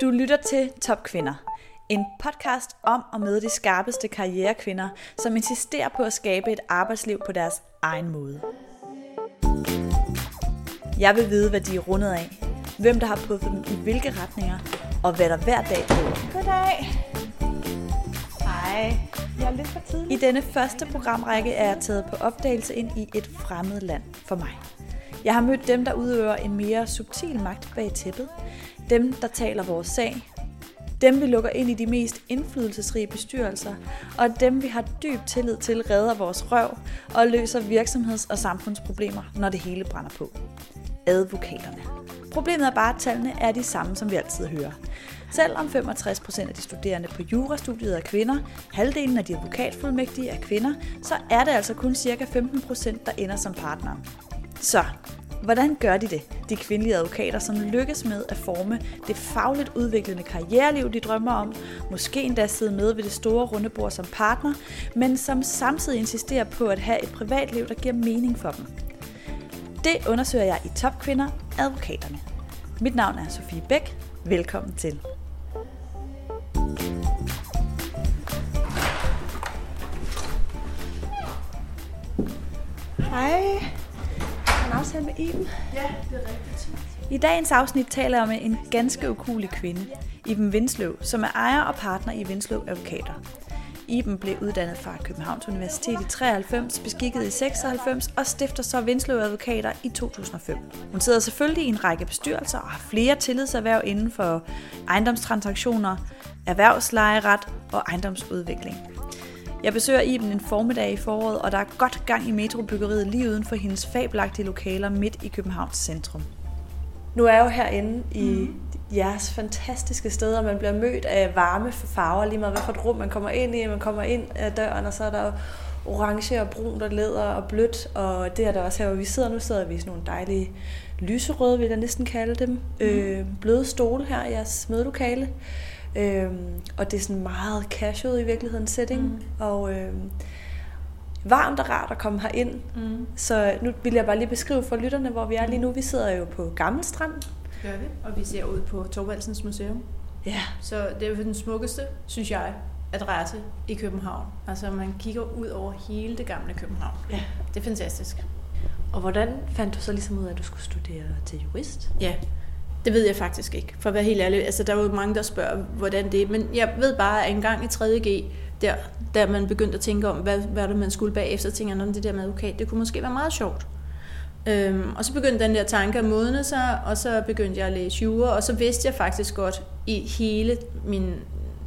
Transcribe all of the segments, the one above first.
Du lytter til Top Kvinder. En podcast om og med de skarpeste karrierekvinder, som insisterer på at skabe et arbejdsliv på deres egen måde. Jeg vil vide, hvad de er rundet af, hvem der har puffet dem i hvilke retninger, og hvad der hver dag driver. Goddag. Hej. Jeg er lidt for tidlig. I denne første programrække er jeg taget på opdagelse ind i et fremmed land for mig. Jeg har mødt dem, der udøver en mere subtil magt bag tæppet. Dem, der taler vores sag. Dem, vi lukker ind i de mest indflydelsesrige bestyrelser. Og dem, vi har dyb tillid til, redder vores røv og løser virksomheds- og samfundsproblemer, når det hele brænder på. Advokaterne. Problemet er bare, at tallene er de samme, som vi altid hører. Selvom 65% af de studerende på jurastudiet er kvinder, halvdelen af de advokatfuldmægtige er kvinder, så er det altså kun ca. 15%, der ender som partner. Så, hvordan gør de det, de kvindelige advokater, som lykkes med at forme det fagligt udviklende karriereliv, de drømmer om, måske endda sidde med ved det store runde bord som partner, men som samtidig insisterer på at have et privatliv, der giver mening for dem? Det undersøger jeg i Topkvinder, advokaterne. Mit navn er Sofie Bæk. Velkommen til. Hej. Aftale med Iben. Ja, det er rigtigt. I dagens afsnit taler jeg med en ganske ukulig kvinde, Iben Vindsløv, som er ejer og partner i Vindsløv Advokater. Iben blev uddannet fra Københavns Universitet i 93, beskikket i 96 og stifter så Vindsløv Advokater i 2005. Hun sidder selvfølgelig i en række bestyrelser og har flere tillidserhverv inden for ejendomstransaktioner, erhvervslejeret og ejendomsudvikling. Jeg besøger Iben en formiddag i foråret, og der er godt gang i metrobyggeriet lige uden for hendes fabelagtige lokaler midt i Københavns centrum. Nu er jeg jo herinde i mm. jeres fantastiske steder, man bliver mødt af varme farver, lige meget hvad for et rum man kommer ind i. Man kommer ind af døren, og så er der orange og brunt og læder og blødt, og det er der også her, hvor vi sidder. Nu sidder vi i sådan nogle dejlige lyserøde, vil jeg næsten kalde dem. Mm. Øh, bløde stole her i jeres mødelokale. Øhm, og det er sådan meget casual i virkeligheden setting. Mm. Og øhm, varmt og rart at komme her ind. Mm. Så nu vil jeg bare lige beskrive for lytterne, hvor vi er lige nu. Vi sidder jo på Gammel Strand. Det gør vi, og vi ser ud på Torvaldsens Museum. Ja. Så det er jo den smukkeste, synes jeg, adresse i København. Altså man kigger ud over hele det gamle København. Ja. Det er fantastisk. Og hvordan fandt du så ligesom ud af, at du skulle studere til jurist? Ja, det ved jeg faktisk ikke, for at være helt ærlig. Altså, der er jo mange, der spørger, hvordan det er. Men jeg ved bare, at en gang i 3.G, der, der man begyndte at tænke om, hvad, hvad det man skulle bagefter, tænker tænkte jeg, det der med advokat, det kunne måske være meget sjovt. Øhm, og så begyndte den der tanke at modne sig, og så begyndte jeg at læse jure, og så vidste jeg faktisk godt i hele min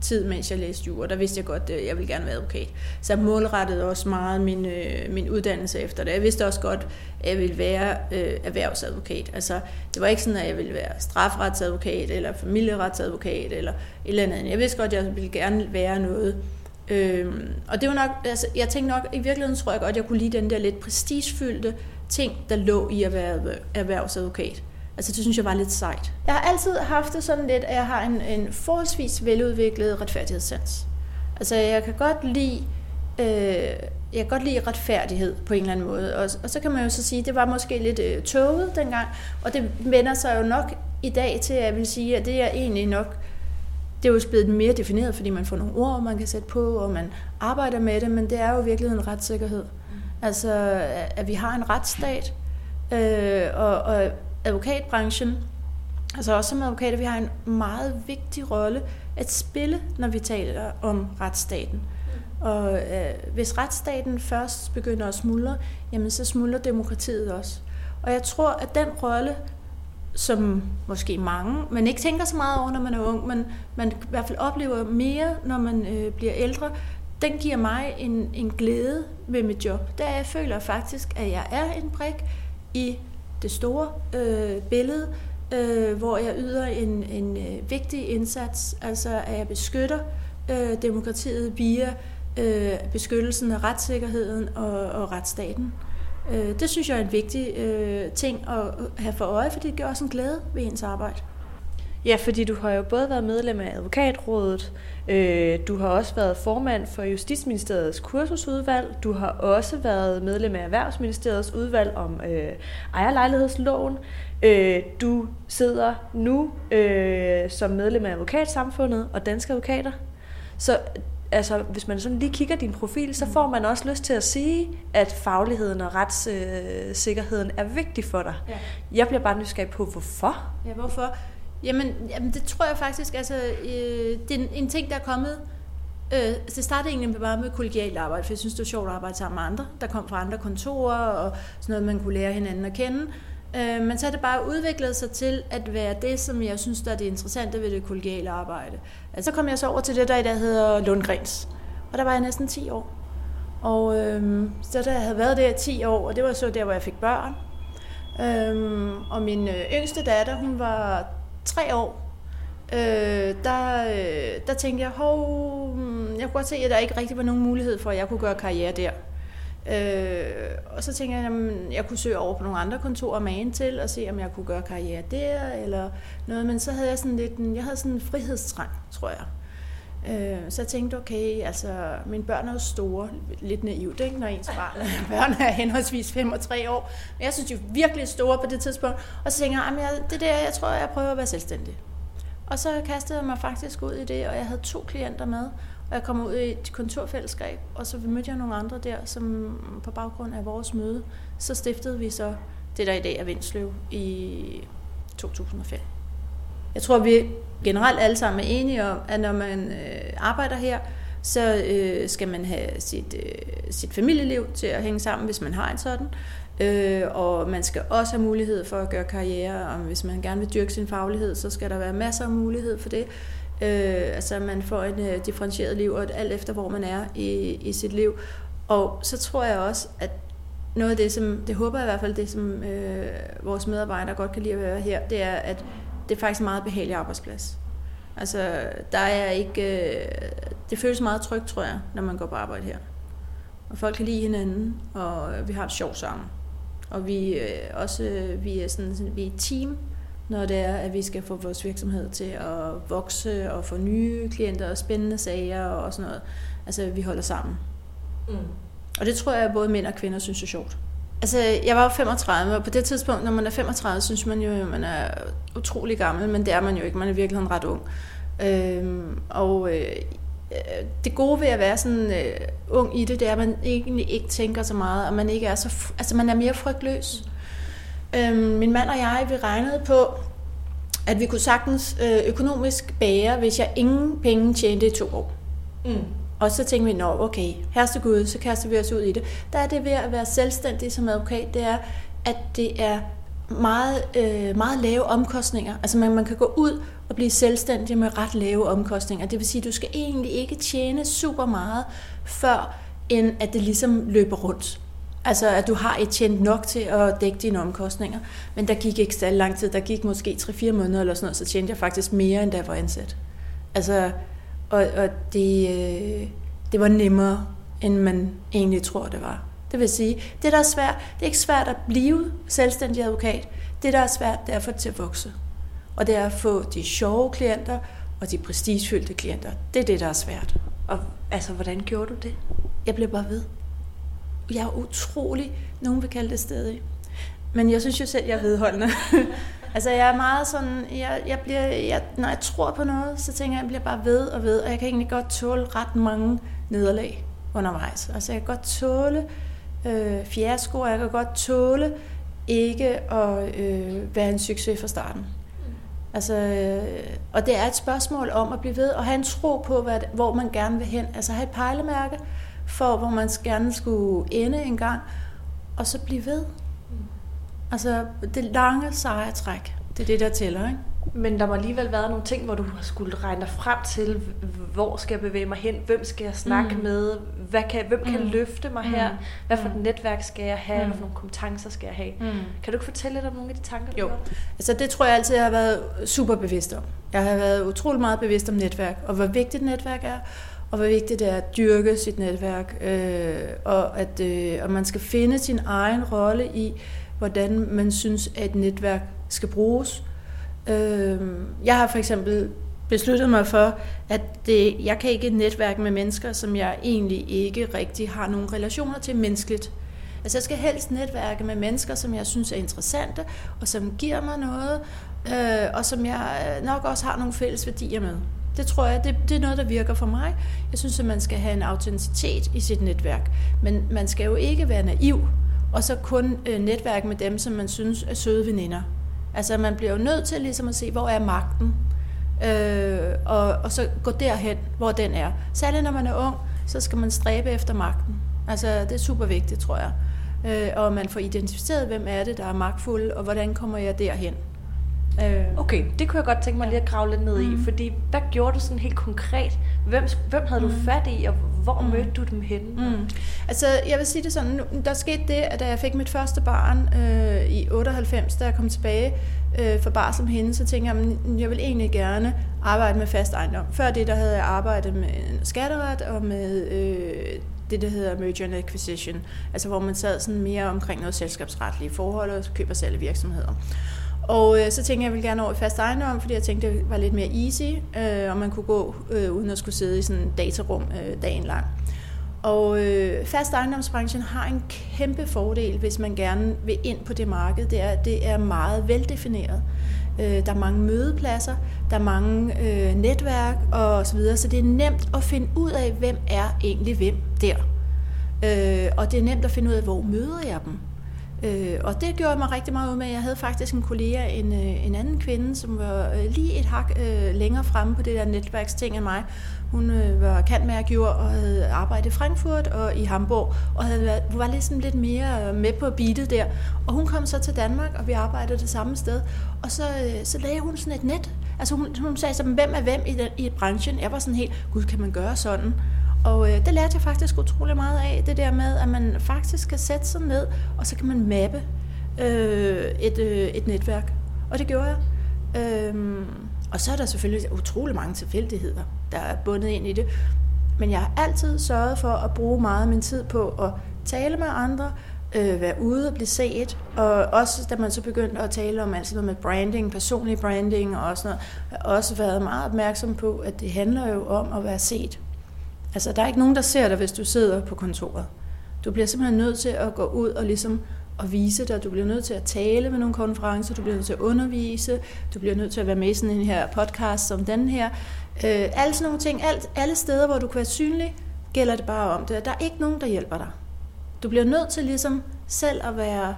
tid, mens jeg læste jura, der vidste jeg godt, at jeg ville gerne være advokat. Så jeg målrettede også meget min, øh, min uddannelse efter det. Jeg vidste også godt, at jeg ville være øh, erhvervsadvokat. Altså, det var ikke sådan, at jeg ville være strafretsadvokat, eller familieretsadvokat, eller et eller andet. Jeg vidste godt, at jeg ville gerne være noget. Øh, og det var nok, altså, jeg tænkte nok, i virkeligheden tror jeg godt, at jeg kunne lide den der lidt prestigefyldte ting, der lå i at være erhvervsadvokat. Altså det synes jeg var lidt sejt. Jeg har altid haft det sådan lidt, at jeg har en, en forholdsvis veludviklet retfærdighedssans. Altså jeg kan godt lide, øh, jeg kan godt lide retfærdighed på en eller anden måde. Og, og så kan man jo så sige, at det var måske lidt øh, tåget dengang, og det vender sig jo nok i dag til, at jeg vil sige, at det er egentlig nok, det er jo blevet mere defineret, fordi man får nogle ord, man kan sætte på, og man arbejder med det, men det er jo virkelig en retssikkerhed. Altså, at vi har en retsstat, øh, og, og advokatbranchen, altså også som advokater, vi har en meget vigtig rolle at spille, når vi taler om retsstaten. Og øh, hvis retsstaten først begynder at smuldre, jamen så smuldrer demokratiet også. Og jeg tror, at den rolle, som måske mange, man ikke tænker så meget over, når man er ung, men man i hvert fald oplever mere, når man øh, bliver ældre, den giver mig en, en glæde ved mit job. Der jeg føler faktisk, at jeg er en brik i det store øh, billede, øh, hvor jeg yder en, en øh, vigtig indsats, altså at jeg beskytter øh, demokratiet via øh, beskyttelsen af retssikkerheden og, og retsstaten. Øh, det synes jeg er en vigtig øh, ting at have for øje, for det gør også en glæde ved ens arbejde. Ja, fordi du har jo både været medlem af advokatrådet, øh, du har også været formand for Justitsministeriets kursusudvalg, du har også været medlem af Erhvervsministeriets udvalg om øh, ejerlejlighedsloven, øh, du sidder nu øh, som medlem af advokatsamfundet og danske advokater. Så altså, hvis man sådan lige kigger din profil, så får man også lyst til at sige, at fagligheden og retssikkerheden er vigtig for dig. Ja. Jeg bliver bare nysgerrig på, hvorfor? Ja, hvorfor? Jamen, jamen det tror jeg faktisk, altså, øh, det er en, en ting, der er kommet Øh, altså, det startede egentlig bare med kollegialt arbejde, for jeg synes, det var sjovt at arbejde sammen med andre, der kom fra andre kontorer og sådan noget, man kunne lære hinanden at kende. Øh, men så har det bare udviklet sig til at være det, som jeg synes, der er det interessante ved det kollegiale arbejde. Altså, så kom jeg så over til det, der i dag hedder Lundgrens. Og der var jeg næsten 10 år. Og øh, så der havde været der 10 år, og det var så der, hvor jeg fik børn. Øh, og min øh, yngste datter, hun var 3 år, øh, der, øh, der tænkte jeg, hov, hmm, jeg kunne godt se, at der ikke rigtig var nogen mulighed for, at jeg kunne gøre karriere der. Øh, og så tænkte jeg, at jeg kunne søge over på nogle andre kontorer med til, og se, om jeg kunne gøre karriere der, eller noget. Men så havde jeg sådan lidt, en, jeg havde sådan en frihedstrang, tror jeg. Øh, så jeg tænkte, okay, altså, mine børn er jo store, lidt naivt, ikke, når ens barn, børn er henholdsvis 5 og 3 år. Men jeg synes, de er virkelig store på det tidspunkt. Og så tænker jeg, jeg det der, jeg tror, jeg prøver at være selvstændig. Og så kastede jeg mig faktisk ud i det, og jeg havde to klienter med, og jeg kom ud i et kontorfællesskab, og så mødte jeg nogle andre der, som på baggrund af vores møde, så stiftede vi så det, der i dag er Vindsløv i 2005. Jeg tror, vi generelt alle sammen er enige om, at når man øh, arbejder her, så øh, skal man have sit, øh, sit familieliv til at hænge sammen, hvis man har en sådan. Øh, og man skal også have mulighed for at gøre karriere, og hvis man gerne vil dyrke sin faglighed, så skal der være masser af mulighed for det. Øh, altså man får en øh, differentieret liv, og alt efter hvor man er i, i sit liv. Og så tror jeg også, at noget af det, som, det håber jeg i hvert fald, det som øh, vores medarbejdere godt kan lide at være her, det er, at det er faktisk en meget behagelig arbejdsplads. Altså, der er ikke, øh, det føles meget trygt, tror jeg, når man går på arbejde her. Og folk kan lide hinanden, og vi har et sjovt sammen. Og vi øh, også vi er sådan, sådan, vi er et team, når det er, at vi skal få vores virksomhed til at vokse og få nye klienter og spændende sager og sådan noget. Altså, vi holder sammen. Mm. Og det tror jeg, at både mænd og kvinder synes er sjovt. Altså, jeg var jo 35, og på det tidspunkt, når man er 35, synes man jo, at man er utrolig gammel, men det er man jo ikke. Man er virkelig ret ung. Øhm, og øh, det gode ved at være sådan øh, ung i det, det er, at man egentlig ikke tænker så meget, og man ikke er så, altså man er mere frygtløs. Øhm, min mand og jeg, vi regnede på, at vi kunne sagtens øh, økonomisk bære, hvis jeg ingen penge tjente i to år. Mm. Og så tænkte vi, nå okay, herste Gud, så kaster vi os ud i det. Der er det ved at være selvstændig som advokat, det er, at det er meget, øh, meget lave omkostninger. Altså man, man kan gå ud og blive selvstændig med ret lave omkostninger. Det vil sige, at du skal egentlig ikke tjene super meget, før end at det ligesom løber rundt. Altså, at du har et tjent nok til at dække dine omkostninger. Men der gik ikke så lang tid. Der gik måske 3-4 måneder eller sådan noget, så tjente jeg faktisk mere, end da jeg var ansat. Altså, og, og det, øh, det var nemmere, end man egentlig tror, det var. Det vil sige, det der er svært, det er ikke svært at blive selvstændig advokat. Det der er svært, det er at få det til at vokse. Og det er at få de sjove klienter og de prestigefyldte klienter. Det er det, der er svært. Og altså, hvordan gjorde du det? Jeg blev bare ved. Jeg er utrolig, nogen vil kalde det stadig. Men jeg synes jo selv, jeg er vedholdende. altså jeg er meget sådan, jeg, jeg bliver, jeg, når jeg tror på noget, så tænker jeg, jeg bliver bare ved og ved, og jeg kan egentlig godt tåle ret mange nederlag undervejs. Altså jeg kan godt tåle øh, fiasko, og jeg kan godt tåle ikke at øh, være en succes fra starten. Altså, øh, og det er et spørgsmål om at blive ved og have en tro på, hvad, hvor man gerne vil hen. Altså have et pejlemærke for, hvor man gerne skulle ende en gang, og så blive ved. Altså det lange, seje træk, det er det, der tæller, ikke? Men der må alligevel være nogle ting, hvor du skulle regne dig frem til, hvor skal jeg bevæge mig hen, hvem skal jeg snakke mm. med, hvad kan, hvem kan mm. løfte mig her, mm. hvad for et mm. netværk skal jeg have, mm. hvad for nogle kompetencer skal jeg have. Mm. Kan du ikke fortælle lidt om nogle af de tanker, du Jo, har? altså det tror jeg altid, jeg har været super bevidst om. Jeg har været utrolig meget bevidst om netværk, og hvor vigtigt netværk er, og hvor vigtigt det er at dyrke sit netværk, øh, og at øh, og man skal finde sin egen rolle i, hvordan man synes, at et netværk skal bruges, Øh, jeg har for eksempel besluttet mig for, at det, jeg kan ikke netværke med mennesker, som jeg egentlig ikke rigtig har nogen relationer til menneskeligt. Altså jeg skal helst netværke med mennesker, som jeg synes er interessante, og som giver mig noget, øh, og som jeg nok også har nogle fælles værdier med. Det tror jeg, det, det er noget, der virker for mig. Jeg synes, at man skal have en autenticitet i sit netværk. Men man skal jo ikke være naiv, og så kun øh, netværk med dem, som man synes er søde veninder. Altså man bliver jo nødt til ligesom at se, hvor er magten, øh, og, og så gå derhen, hvor den er. Særligt når man er ung, så skal man stræbe efter magten. Altså det er super vigtigt, tror jeg. Øh, og man får identificeret, hvem er det, der er magtfuld, og hvordan kommer jeg derhen. Øh. Okay, det kunne jeg godt tænke mig lige at grave lidt ned mm. i, fordi hvad gjorde du sådan helt konkret? Hvem, hvem havde mm. du fat i, og hvor mm. mødte du dem henne? Mm. Altså, jeg vil sige det sådan, der skete det, at da jeg fik mit første barn øh, i 98, da jeg kom tilbage øh, for barsel med hende, så tænkte jeg, at jeg vil egentlig gerne arbejde med fast ejendom. Før det, der havde jeg arbejdet med skatteret og med øh, det, der hedder merger and acquisition, altså hvor man sad sådan mere omkring noget selskabsretlige forhold og køb og salg virksomheder. Og øh, så tænkte jeg, at jeg ville gerne over i fast ejendom, fordi jeg tænkte, det var lidt mere easy, øh, og man kunne gå øh, uden at skulle sidde i sådan et datarum øh, dagen lang. Og øh, fast ejendomsbranchen har en kæmpe fordel, hvis man gerne vil ind på det marked. Det er, det er meget veldefineret. Øh, der er mange mødepladser, der er mange øh, netværk og så videre, så det er nemt at finde ud af, hvem er egentlig hvem der. Øh, og det er nemt at finde ud af, hvor møder jeg dem. Øh, og det gjorde mig rigtig meget ud med. Jeg havde faktisk en kollega, en, øh, en anden kvinde, som var øh, lige et hak øh, længere fremme på det der netværksting end mig. Hun øh, var kantmærkjord og havde arbejdet i Frankfurt og i Hamburg, og havde været, var ligesom lidt mere øh, med på beatet der. Og hun kom så til Danmark, og vi arbejdede det samme sted. Og så, øh, så lagde hun sådan et net. Altså hun, hun sagde så, hvem er hvem i, den, i branchen? Jeg var sådan helt, gud, kan man gøre sådan? Og øh, det lærte jeg faktisk utrolig meget af, det der med, at man faktisk kan sætte sig ned, og så kan man mappe øh, et, øh, et netværk. Og det gjorde jeg. Øhm, og så er der selvfølgelig utrolig mange tilfældigheder, der er bundet ind i det. Men jeg har altid sørget for at bruge meget af min tid på at tale med andre, øh, være ude og blive set, og også da man så begyndte at tale om alt noget med branding, personlig branding og sådan noget, har også været meget opmærksom på, at det handler jo om at være set. Altså, der er ikke nogen, der ser dig, hvis du sidder på kontoret. Du bliver simpelthen nødt til at gå ud og ligesom at vise dig. Du bliver nødt til at tale med nogle konferencer, du bliver nødt til at undervise, du bliver nødt til at være med i sådan en her podcast som den her. Øh, alle sådan nogle ting, alt, alle steder, hvor du kan være synlig, gælder det bare om det. Der er ikke nogen, der hjælper dig. Du bliver nødt til ligesom selv at være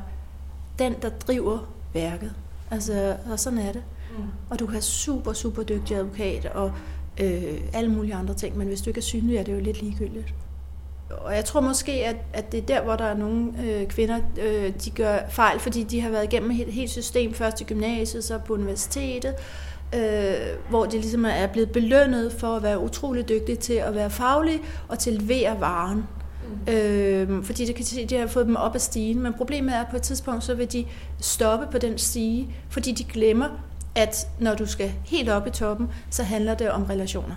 den, der driver værket. Altså, og sådan er det. Mm. Og du kan have super, super dygtig advokat, og øh, alle mulige andre ting, men hvis du ikke er synlig, er det jo lidt ligegyldigt. Og jeg tror måske, at, at det er der, hvor der er nogle øh, kvinder, øh, de gør fejl, fordi de har været igennem et helt system, først i gymnasiet, så på universitetet, øh, hvor de ligesom er blevet belønnet for at være utrolig dygtige til at være faglige og til at levere varen. Mm. Øh, fordi det kan se, de har fået dem op ad stigen, men problemet er, at på et tidspunkt, så vil de stoppe på den stige, fordi de glemmer, at når du skal helt op i toppen, så handler det om relationer.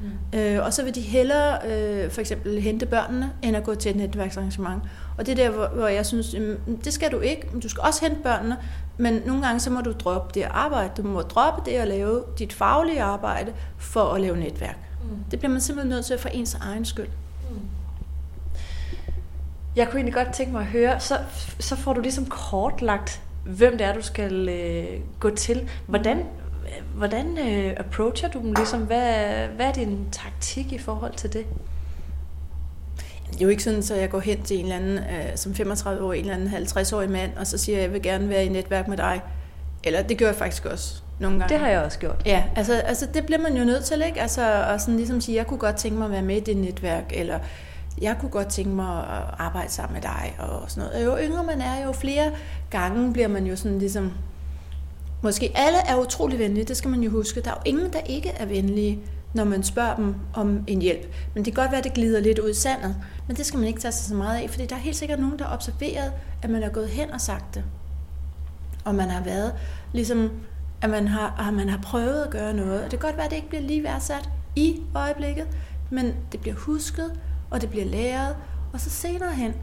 Mm. Øh, og så vil de hellere øh, for eksempel hente børnene, end at gå til et netværksarrangement. Og det er der, hvor, hvor jeg synes, jamen, det skal du ikke. Du skal også hente børnene, men nogle gange så må du droppe det arbejde. Du må droppe det at lave dit faglige arbejde for at lave netværk. Mm. Det bliver man simpelthen nødt til for ens egen skyld. Mm. Jeg kunne egentlig godt tænke mig at høre, så, så får du ligesom kortlagt hvem det er, du skal øh, gå til. Hvordan, hvordan øh, approacher du dem? Ligesom, hvad, hvad er din taktik i forhold til det? Det er jo ikke sådan, at jeg går hen til en eller anden, øh, som 35 år, en eller anden 50-årig mand, og så siger jeg, jeg vil gerne være i netværk med dig. Eller det gør jeg faktisk også nogle gange. Det har jeg også gjort. Ja, altså, altså det bliver man jo nødt til, ikke? Altså at sådan ligesom sige, jeg kunne godt tænke mig at være med i det netværk, eller jeg kunne godt tænke mig at arbejde sammen med dig og sådan noget. Jo yngre man er, jo flere gange bliver man jo sådan ligesom... Måske alle er utrolig venlige, det skal man jo huske. Der er jo ingen, der ikke er venlige, når man spørger dem om en hjælp. Men det kan godt være, at det glider lidt ud i sandet. Men det skal man ikke tage sig så meget af, fordi der er helt sikkert nogen, der har observeret, at man er gået hen og sagt det. Og man har været ligesom, at man har, at man har prøvet at gøre noget. Og det kan godt være, at det ikke bliver lige værdsat i øjeblikket, men det bliver husket, og det bliver læret, og så senere hen,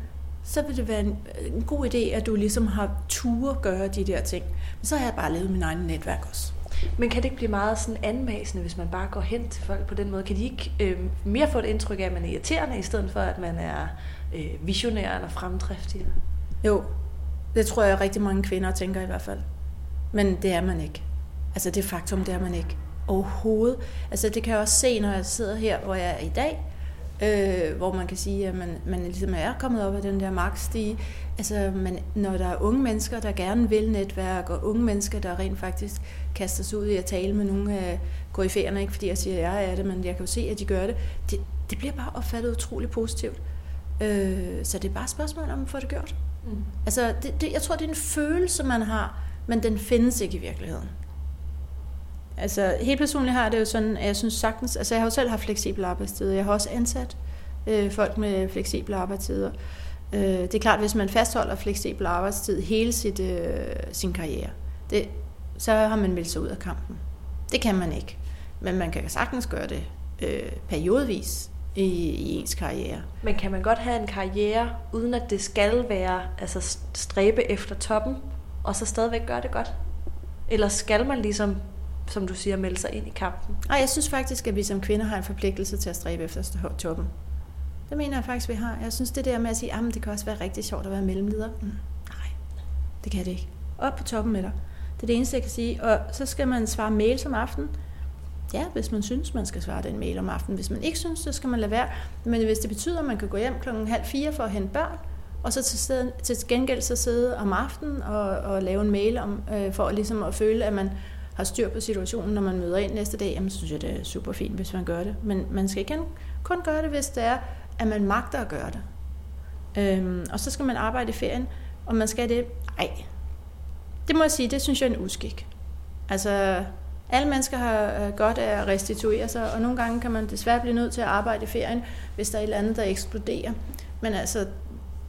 så vil det være en, en god idé, at du ligesom har tur gøre de der ting. Men så har jeg bare lavet min egen netværk også. Men kan det ikke blive meget sådan anmasende, hvis man bare går hen til folk på den måde? Kan de ikke øh, mere få et indtryk af, at man er irriterende, i stedet for at man er øh, visionær eller fremdriftig? Jo, det tror jeg rigtig mange kvinder tænker i hvert fald. Men det er man ikke. Altså det faktum, det er man ikke overhovedet. Altså det kan jeg også se, når jeg sidder her, hvor jeg er i dag, øh, hvor man kan sige, at man, man ligesom er kommet op af den der magtstige. Altså man, når der er unge mennesker, der gerne vil netværk, og unge mennesker, der rent faktisk kaster sig ud i at tale med nogle af koryfærerne, ikke fordi jeg siger, at jeg er det, men jeg kan jo se, at de gør det, det, det bliver bare opfattet utrolig positivt. Øh, så det er bare et spørgsmål om at få det gjort. Mm. Altså, det, det, jeg tror, det er en følelse, man har, men den findes ikke i virkeligheden. Altså, helt personligt har det jo sådan, at jeg synes sagtens, altså jeg har jo selv haft fleksible arbejdstider, jeg har også ansat øh, folk med fleksible arbejdstider. Øh, det er klart, hvis man fastholder fleksibel arbejdstid hele sit, øh, sin karriere, det, så har man meldt sig ud af kampen. Det kan man ikke. Men man kan sagtens gøre det øh, periodvis i, i ens karriere. Men kan man godt have en karriere, uden at det skal være altså stræbe efter toppen, og så stadigvæk gøre det godt? Eller skal man ligesom, som du siger, melde sig ind i kampen? Nej, jeg synes faktisk, at vi som kvinder har en forpligtelse til at stræbe efter toppen. Det mener jeg faktisk, vi har. Jeg synes, det der med at sige, at det kan også være rigtig sjovt at være mellemleder. Mm, nej, det kan det ikke. Op på toppen med dig. Det er det eneste, jeg kan sige. Og så skal man svare mail om aftenen. Ja, hvis man synes, man skal svare den mail om aftenen. Hvis man ikke synes, så skal man lade være. Men hvis det betyder, at man kan gå hjem klokken halv fire for at hente børn, og så til, sted, til gengæld så sidde om aftenen og, og lave en mail om, øh, for ligesom at føle, at man har styr på situationen, når man møder ind næste dag, jamen så synes jeg, det er super fint, hvis man gør det. Men man skal igen kun gøre det, hvis det er, at man magter at gøre det. Øhm, og så skal man arbejde i ferien, og man skal det, ej, det må jeg sige, det synes jeg er en uskik. Altså, alle mennesker har øh, godt af at restituere sig, og nogle gange kan man desværre blive nødt til at arbejde i ferien, hvis der er et eller andet, der eksploderer. Men altså,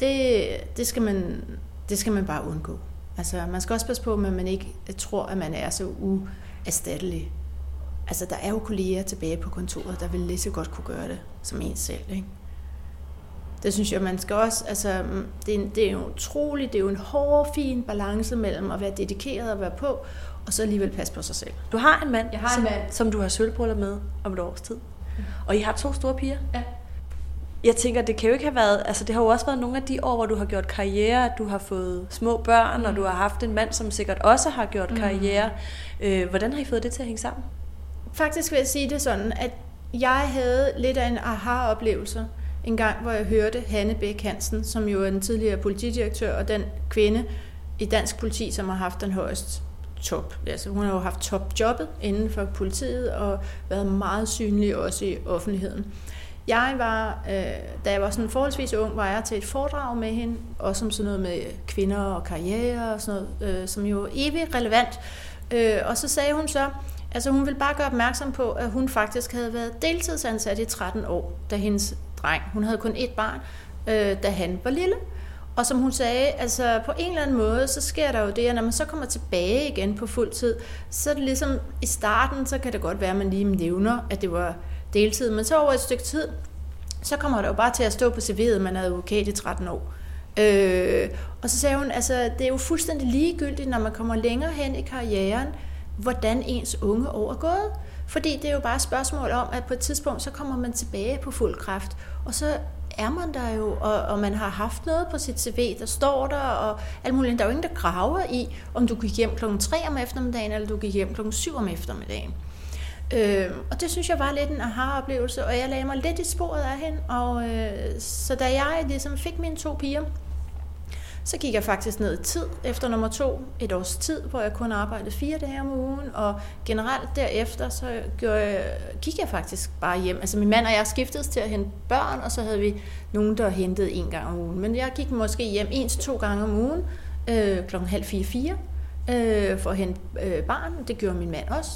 det, det, skal, man, det skal man bare undgå. Altså, man skal også passe på, at man ikke tror, at man er så uerstattelig. Altså, der er jo kolleger tilbage på kontoret, der vil lige så godt kunne gøre det som en selv. Ikke? Det synes jeg, man skal også, altså, det er, det er jo utroligt, det er jo en hård, fin balance mellem at være dedikeret og være på, og så alligevel passe på sig selv. Du har en mand, jeg har en som, mand. som du har sølvbrøller med om et års tid. Mm. Og I har to store piger. Ja. Jeg tænker, det kan jo ikke have været, altså det har jo også været nogle af de år, hvor du har gjort karriere, du har fået små børn, mm. og du har haft en mand, som sikkert også har gjort mm. karriere. Øh, hvordan har I fået det til at hænge sammen? Faktisk vil jeg sige det sådan, at jeg havde lidt af en aha-oplevelse en gang, hvor jeg hørte Hanne Bæk Hansen, som jo er den tidligere politidirektør, og den kvinde i dansk politi, som har haft den højeste top. Altså, hun har jo haft topjobbet inden for politiet og været meget synlig også i offentligheden. Jeg var, øh, da jeg var sådan forholdsvis ung, var jeg til et foredrag med hende, også som sådan noget med kvinder og karriere og sådan noget, øh, som jo er evigt relevant. Øh, og så sagde hun så, altså hun ville bare gøre opmærksom på, at hun faktisk havde været deltidsansat i 13 år, da hendes dreng, hun havde kun et barn, øh, da han var lille. Og som hun sagde, altså på en eller anden måde, så sker der jo det, at når man så kommer tilbage igen på fuld tid, så er det ligesom i starten, så kan det godt være, at man lige nævner, at det var deltid, men så over et stykke tid, så kommer der jo bare til at stå på CV'et, man er advokat i 13 år. Øh, og så sagde hun, altså det er jo fuldstændig ligegyldigt, når man kommer længere hen i karrieren, hvordan ens unge år er gået. Fordi det er jo bare et spørgsmål om, at på et tidspunkt, så kommer man tilbage på fuld kraft, og så er man der jo, og, og man har haft noget på sit CV, der står der, og alt muligt. Der er jo ingen, der graver i, om du gik hjem klokken 3 om eftermiddagen, eller du gik hjem klokken 7 om eftermiddagen. Øh, og det synes jeg var lidt en aha-oplevelse, og jeg lagde mig lidt i sporet af hende, og øh, så da jeg ligesom fik mine to piger, så gik jeg faktisk ned i tid efter nummer to, et års tid, hvor jeg kun arbejdede fire dage om ugen, og generelt derefter, så jeg, gik jeg faktisk bare hjem. Altså min mand og jeg skiftedes til at hente børn, og så havde vi nogen, der hentede en gang om ugen. Men jeg gik måske hjem en til to gange om ugen, øh, klokken halv fire, fire, øh, for at hente øh, barn. Det gjorde min mand også.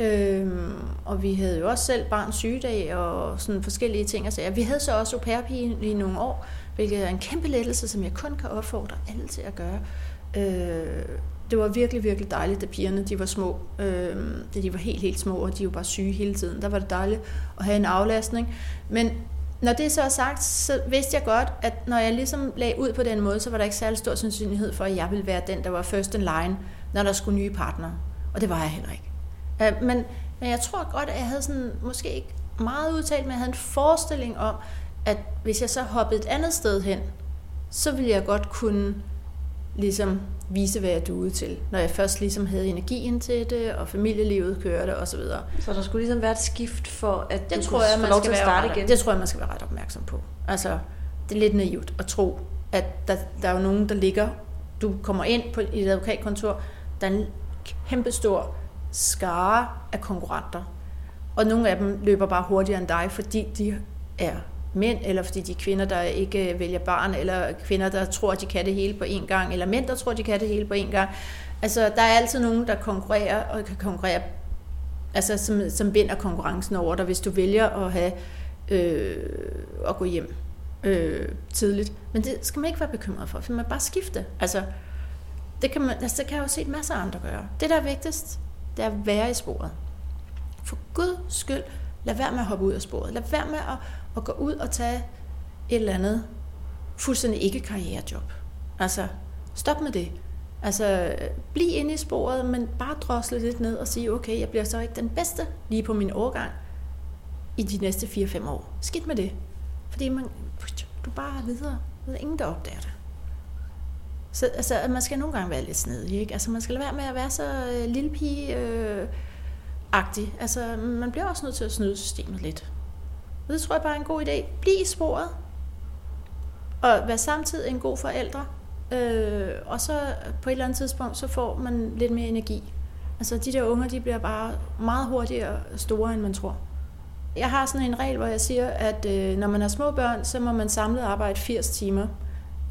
Øhm, og vi havde jo også selv barns sygedag og sådan forskellige ting. Altså, vi havde så også au pair i nogle år, hvilket er en kæmpe lettelse, som jeg kun kan opfordre alle til at gøre. Øh, det var virkelig, virkelig dejligt, da pigerne de var små. Øh, da de var helt, helt små, og de var bare syge hele tiden. Der var det dejligt at have en aflastning. Men når det så er sagt, så vidste jeg godt, at når jeg ligesom lagde ud på den måde, så var der ikke særlig stor sandsynlighed for, at jeg ville være den, der var first in line, når der skulle nye partnere. Og det var jeg heller ikke. Øh, men, men jeg tror godt, at jeg havde sådan, måske ikke meget udtalt, men jeg havde en forestilling om, at hvis jeg så hoppede et andet sted hen, så ville jeg godt kunne ligesom vise, hvad jeg duede til. Når jeg først ligesom havde energien til det, og familielivet kørte osv. Så, så der skulle ligesom være et skift for, at det du tror jeg, man lov skal til at starte igen? Det tror jeg, man skal være ret opmærksom på. Altså, det er lidt naivt at tro, at der, der er jo nogen, der ligger, du kommer ind på et advokatkontor, der er en kæmpe stor skare af konkurrenter. Og nogle af dem løber bare hurtigere end dig, fordi de er mænd, eller fordi de er kvinder, der ikke vælger barn, eller kvinder, der tror, at de kan det hele på én gang, eller mænd, der tror, at de kan det hele på én gang. Altså, der er altid nogen, der konkurrerer, og kan konkurrere, altså, som, som vinder konkurrencen over dig, hvis du vælger at have øh, at gå hjem øh, tidligt. Men det skal man ikke være bekymret for, for man bare skifte. Altså, det kan, man, altså, det kan jeg jo se masser af andre gøre. Det, der er vigtigst, det er at være i sporet. For Guds skyld, lad være med at hoppe ud af sporet. Lad være med at, at gå ud og tage et eller andet fuldstændig ikke karrierejob. Altså, stop med det. Altså, bliv inde i sporet, men bare drosle lidt ned og sige, okay, jeg bliver så ikke den bedste lige på min overgang i de næste 4-5 år. Skidt med det. Fordi man, du bare er videre. Der er ingen, der opdager det. Så altså, man skal nogle gange være lidt snedig, ikke? Altså, man skal lade være med at være så øh, lille pige øh, agtig. Altså, man bliver også nødt til at snyde systemet lidt. Og det tror jeg bare er en god idé. Bliv i sporet. Og vær samtidig en god forældre. Øh, og så på et eller andet tidspunkt, så får man lidt mere energi. Altså, de der unger, de bliver bare meget hurtigere store, end man tror. Jeg har sådan en regel, hvor jeg siger, at øh, når man har små børn, så må man samlet arbejde 80 timer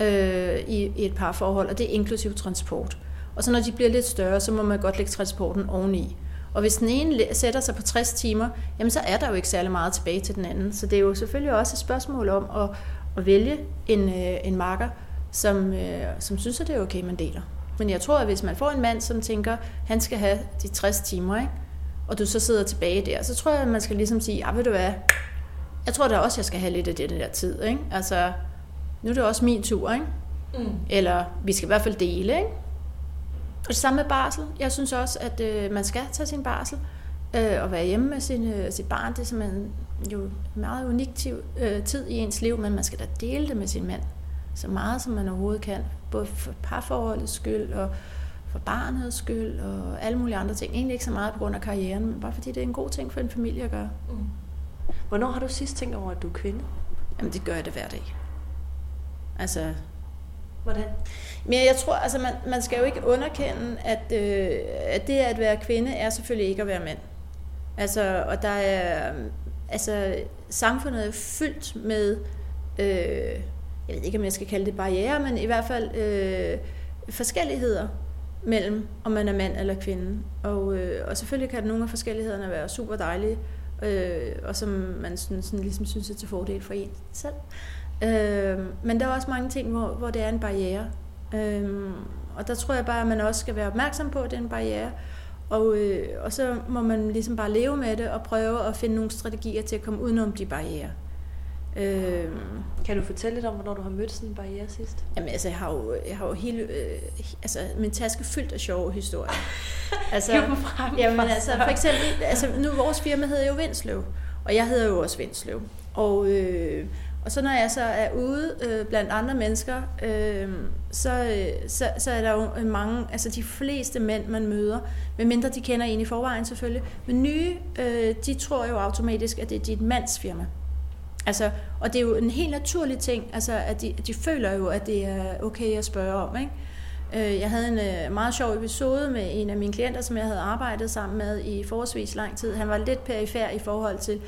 øh, i, i et parforhold, og det er inklusiv transport. Og så når de bliver lidt større, så må man godt lægge transporten oveni. Og hvis den ene sætter sig på 60 timer, jamen så er der jo ikke særlig meget tilbage til den anden. Så det er jo selvfølgelig også et spørgsmål om at, at vælge en, øh, en marker, som, øh, som synes, at det er okay, man deler. Men jeg tror, at hvis man får en mand, som tænker, han skal have de 60 timer, ikke? og du så sidder tilbage der, så tror jeg, at man skal ligesom sige, ja, ved du hvad, jeg tror da også, jeg skal have lidt af det der tid. Ikke? Altså, nu er det også min tur, ikke? Mm. Eller vi skal i hvert fald dele, ikke? Og det samme med barsel. Jeg synes også, at øh, man skal tage sin barsel øh, og være hjemme med sin, øh, sit barn. Det er simpelthen jo meget unik øh, tid i ens liv, men man skal da dele det med sin mand så meget, som man overhovedet kan. Både for parforholdets skyld og for barnets skyld og alle mulige andre ting. Egentlig ikke så meget på grund af karrieren, men bare fordi det er en god ting for en familie at gøre. Mm. Hvornår har du sidst tænkt over, at du er kvinde? Jamen, det gør jeg det hver dag. Altså, Hvordan? Men jeg tror, altså man, man skal jo ikke underkende, at, øh, at det at være kvinde er selvfølgelig ikke at være mand. Altså, og der er, altså, samfundet er fyldt med, øh, jeg ved ikke, om jeg skal kalde det barriere, men i hvert fald øh, forskelligheder mellem, om man er mand eller kvinde. Og, øh, og selvfølgelig kan nogle af forskellighederne være super dejlige, øh, og som man sådan, sådan, ligesom synes er til fordel for en selv. Øh, men der er også mange ting, hvor, hvor det er en barriere. Øh, og der tror jeg bare, at man også skal være opmærksom på, at det er en barriere. Og, øh, og så må man ligesom bare leve med det og prøve at finde nogle strategier til at komme udenom de barriere. Øh, kan du fortælle lidt om, hvornår du har mødt sådan en barriere sidst? Jamen altså, jeg har jo, jeg har jo hele, øh, altså min taske fyldt af sjove historier. altså, frem, jamen altså, for eksempel, altså nu vores firma hedder jo Vindsløv, og jeg hedder jo også Vindsløv. Og, øh, og så når jeg så er ude øh, blandt andre mennesker, øh, så, så, så er der jo mange, altså de fleste mænd, man møder, medmindre de kender en i forvejen selvfølgelig, men nye, øh, de tror jo automatisk, at det er dit mands firma. Altså, og det er jo en helt naturlig ting, altså, at de, de føler jo, at det er okay at spørge om. Ikke? Øh, jeg havde en øh, meget sjov episode med en af mine klienter, som jeg havde arbejdet sammen med i forholdsvis lang tid. Han var lidt perifær i forhold til,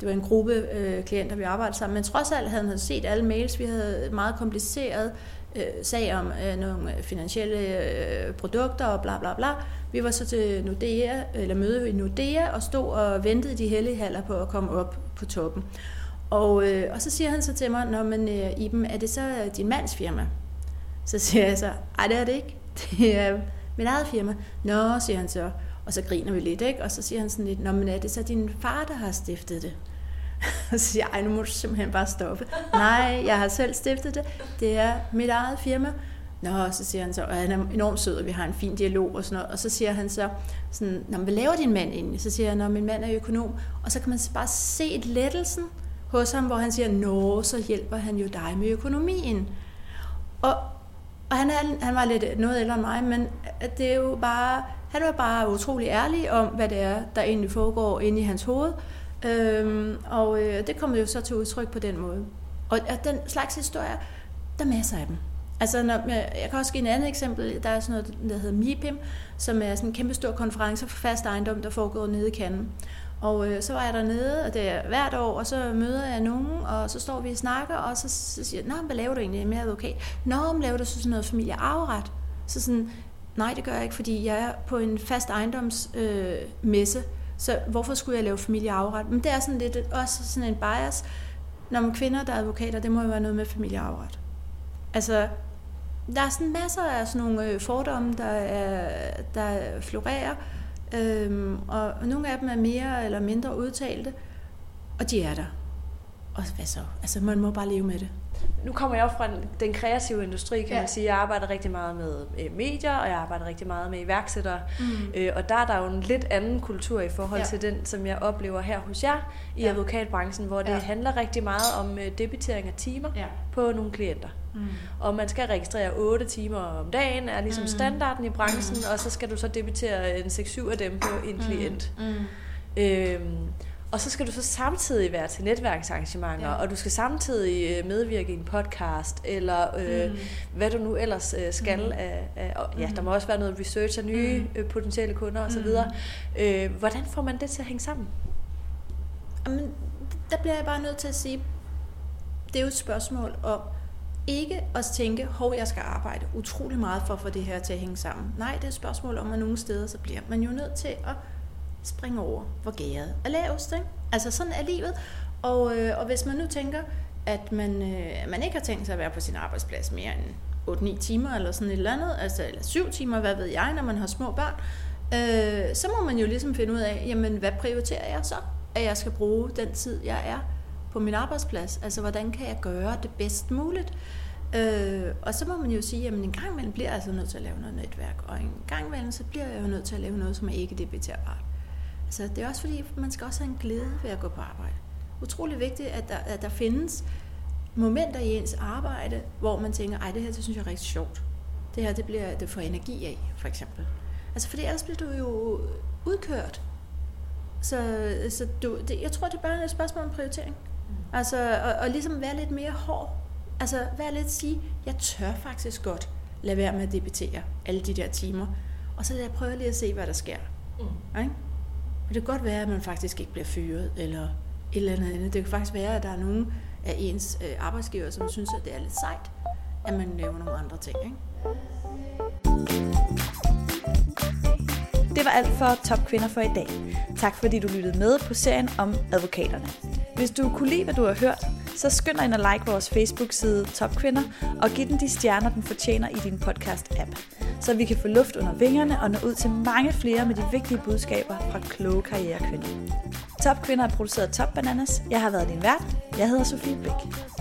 det var en gruppe øh, klienter, vi arbejdede sammen, men trods alt havde han set alle mails. Vi havde meget kompliceret øh, sag om øh, nogle finansielle øh, produkter og bla bla bla. Vi var så til Nordea, eller møde i Nordea og stod og ventede de hellige haller på at komme op på toppen. Og, øh, og så siger han så til mig, når man øh, Iben, er det så din mands firma? Så siger jeg så, nej det er det ikke. Det er mit eget firma. Nå, siger han så. Og så griner vi lidt, ikke? Og så siger han sådan lidt, Nå, men er det så din far, der har stiftet det? Og så siger jeg, ej, nu må du simpelthen bare stoppe. Nej, jeg har selv stiftet det. Det er mit eget firma. Nå, så siger han så, og han er enormt sød, og vi har en fin dialog og sådan noget. Og så siger han så, sådan, Nå, hvad laver din mand egentlig? Så siger jeg, Nå, min mand er økonom. Og så kan man bare se et lettelsen hos ham, hvor han siger, nå, så hjælper han jo dig med økonomien. Og Og han, er, han var lidt noget ældre end mig, men det er jo bare, han var bare utrolig ærlig om, hvad det er, der egentlig foregår inde i hans hoved. Øhm, og øh, det kommer jo så til udtryk på den måde. Og, og den slags historier, der er masser af dem. Altså, når, jeg kan også give et andet eksempel. Der er sådan noget, der hedder MIPIM, som er sådan en kæmpe stor konference for fast ejendom, der foregår nede i Cannes. Og øh, så var jeg dernede, og det er hvert år, og så møder jeg nogen, og så står vi og snakker, og så, så siger jeg, hvad laver du egentlig med advokat? Nå, men laver du så sådan noget familiearveret? Så sådan, nej, det gør jeg ikke, fordi jeg er på en fast ejendomsmesse, øh, messe, så hvorfor skulle jeg lave familiearveret? Men det er sådan lidt også sådan en bias, når man kvinder, der er advokater, det må jo være noget med familiearveret. Altså, der er sådan masser af sådan nogle øh, fordomme, der, er, der florerer, øhm, og nogle af dem er mere eller mindre udtalte, og de er der. Og hvad så? Altså, man må bare leve med det. Nu kommer jeg fra den kreative industri, kan ja. man sige. Jeg arbejder rigtig meget med øh, medier, og jeg arbejder rigtig meget med iværksættere. Mm. Øh, og der er der jo en lidt anden kultur i forhold ja. til den, som jeg oplever her hos jer i ja. advokatbranchen, hvor det ja. handler rigtig meget om øh, debitering af timer ja. på nogle klienter. Mm. Og man skal registrere 8 timer om dagen, er ligesom mm. standarden i branchen, mm. og så skal du så debitere en 6-7 af dem på en mm. klient. Mm. Øhm, og så skal du så samtidig være til netværksarrangementer, ja. og du skal samtidig øh, medvirke i en podcast, eller øh, mm. hvad du nu ellers øh, skal. Mm. Af, af, og, ja, der må også være noget research af nye mm. øh, potentielle kunder osv. Mm. Øh, hvordan får man det til at hænge sammen? Jamen, der bliver jeg bare nødt til at sige, det er jo et spørgsmål om, ikke at tænke, hov, jeg skal arbejde utrolig meget for at få det her til at hænge sammen. Nej, det er et spørgsmål om, at nogle steder så bliver man jo nødt til at springe over, hvor gæret er lavest. Ikke? Altså sådan er livet. Og, øh, og hvis man nu tænker, at man, øh, man ikke har tænkt sig at være på sin arbejdsplads mere end 8-9 timer eller sådan et eller andet, altså, eller 7 timer, hvad ved jeg, når man har små børn, øh, så må man jo ligesom finde ud af, jamen hvad prioriterer jeg så? At jeg skal bruge den tid, jeg er på min arbejdsplads. Altså, hvordan kan jeg gøre det bedst muligt? Øh, og så må man jo sige, at en gang imellem bliver jeg altså nødt til at lave noget netværk, og en gang imellem så bliver jeg jo nødt til at lave noget, som er ikke debiterbart. Altså, det er også fordi, man skal også have en glæde ved at gå på arbejde. Utrolig vigtigt, at der, at der findes momenter i ens arbejde, hvor man tænker, ej, det her det synes jeg er rigtig sjovt. Det her, det bliver det får energi af, for eksempel. Altså, fordi ellers bliver du jo udkørt. Så, så du, det, jeg tror, det er bare et spørgsmål om prioritering. Altså, og, og ligesom være lidt mere hård. Altså, være lidt sige, jeg tør faktisk godt lade være med at debattere alle de der timer. Og så jeg prøve lige at se, hvad der sker. Mm. Ikke? det kan godt være, at man faktisk ikke bliver fyret, eller et eller andet andet. Det kan faktisk være, at der er nogen af ens øh, arbejdsgiver, som synes, at det er lidt sejt, at man laver nogle andre ting. Ikke? Det var alt for Top Kvinder for i dag. Tak fordi du lyttede med på serien om advokaterne. Hvis du kunne lide, hvad du har hørt, så skynd dig ind og like vores Facebook-side Topkvinder og giv den de stjerner, den fortjener i din podcast-app, så vi kan få luft under vingerne og nå ud til mange flere med de vigtige budskaber fra kloge karrierekvinder. Topkvinder er produceret af Top Bananas. Jeg har været din vært. Jeg hedder Sofie Bæk.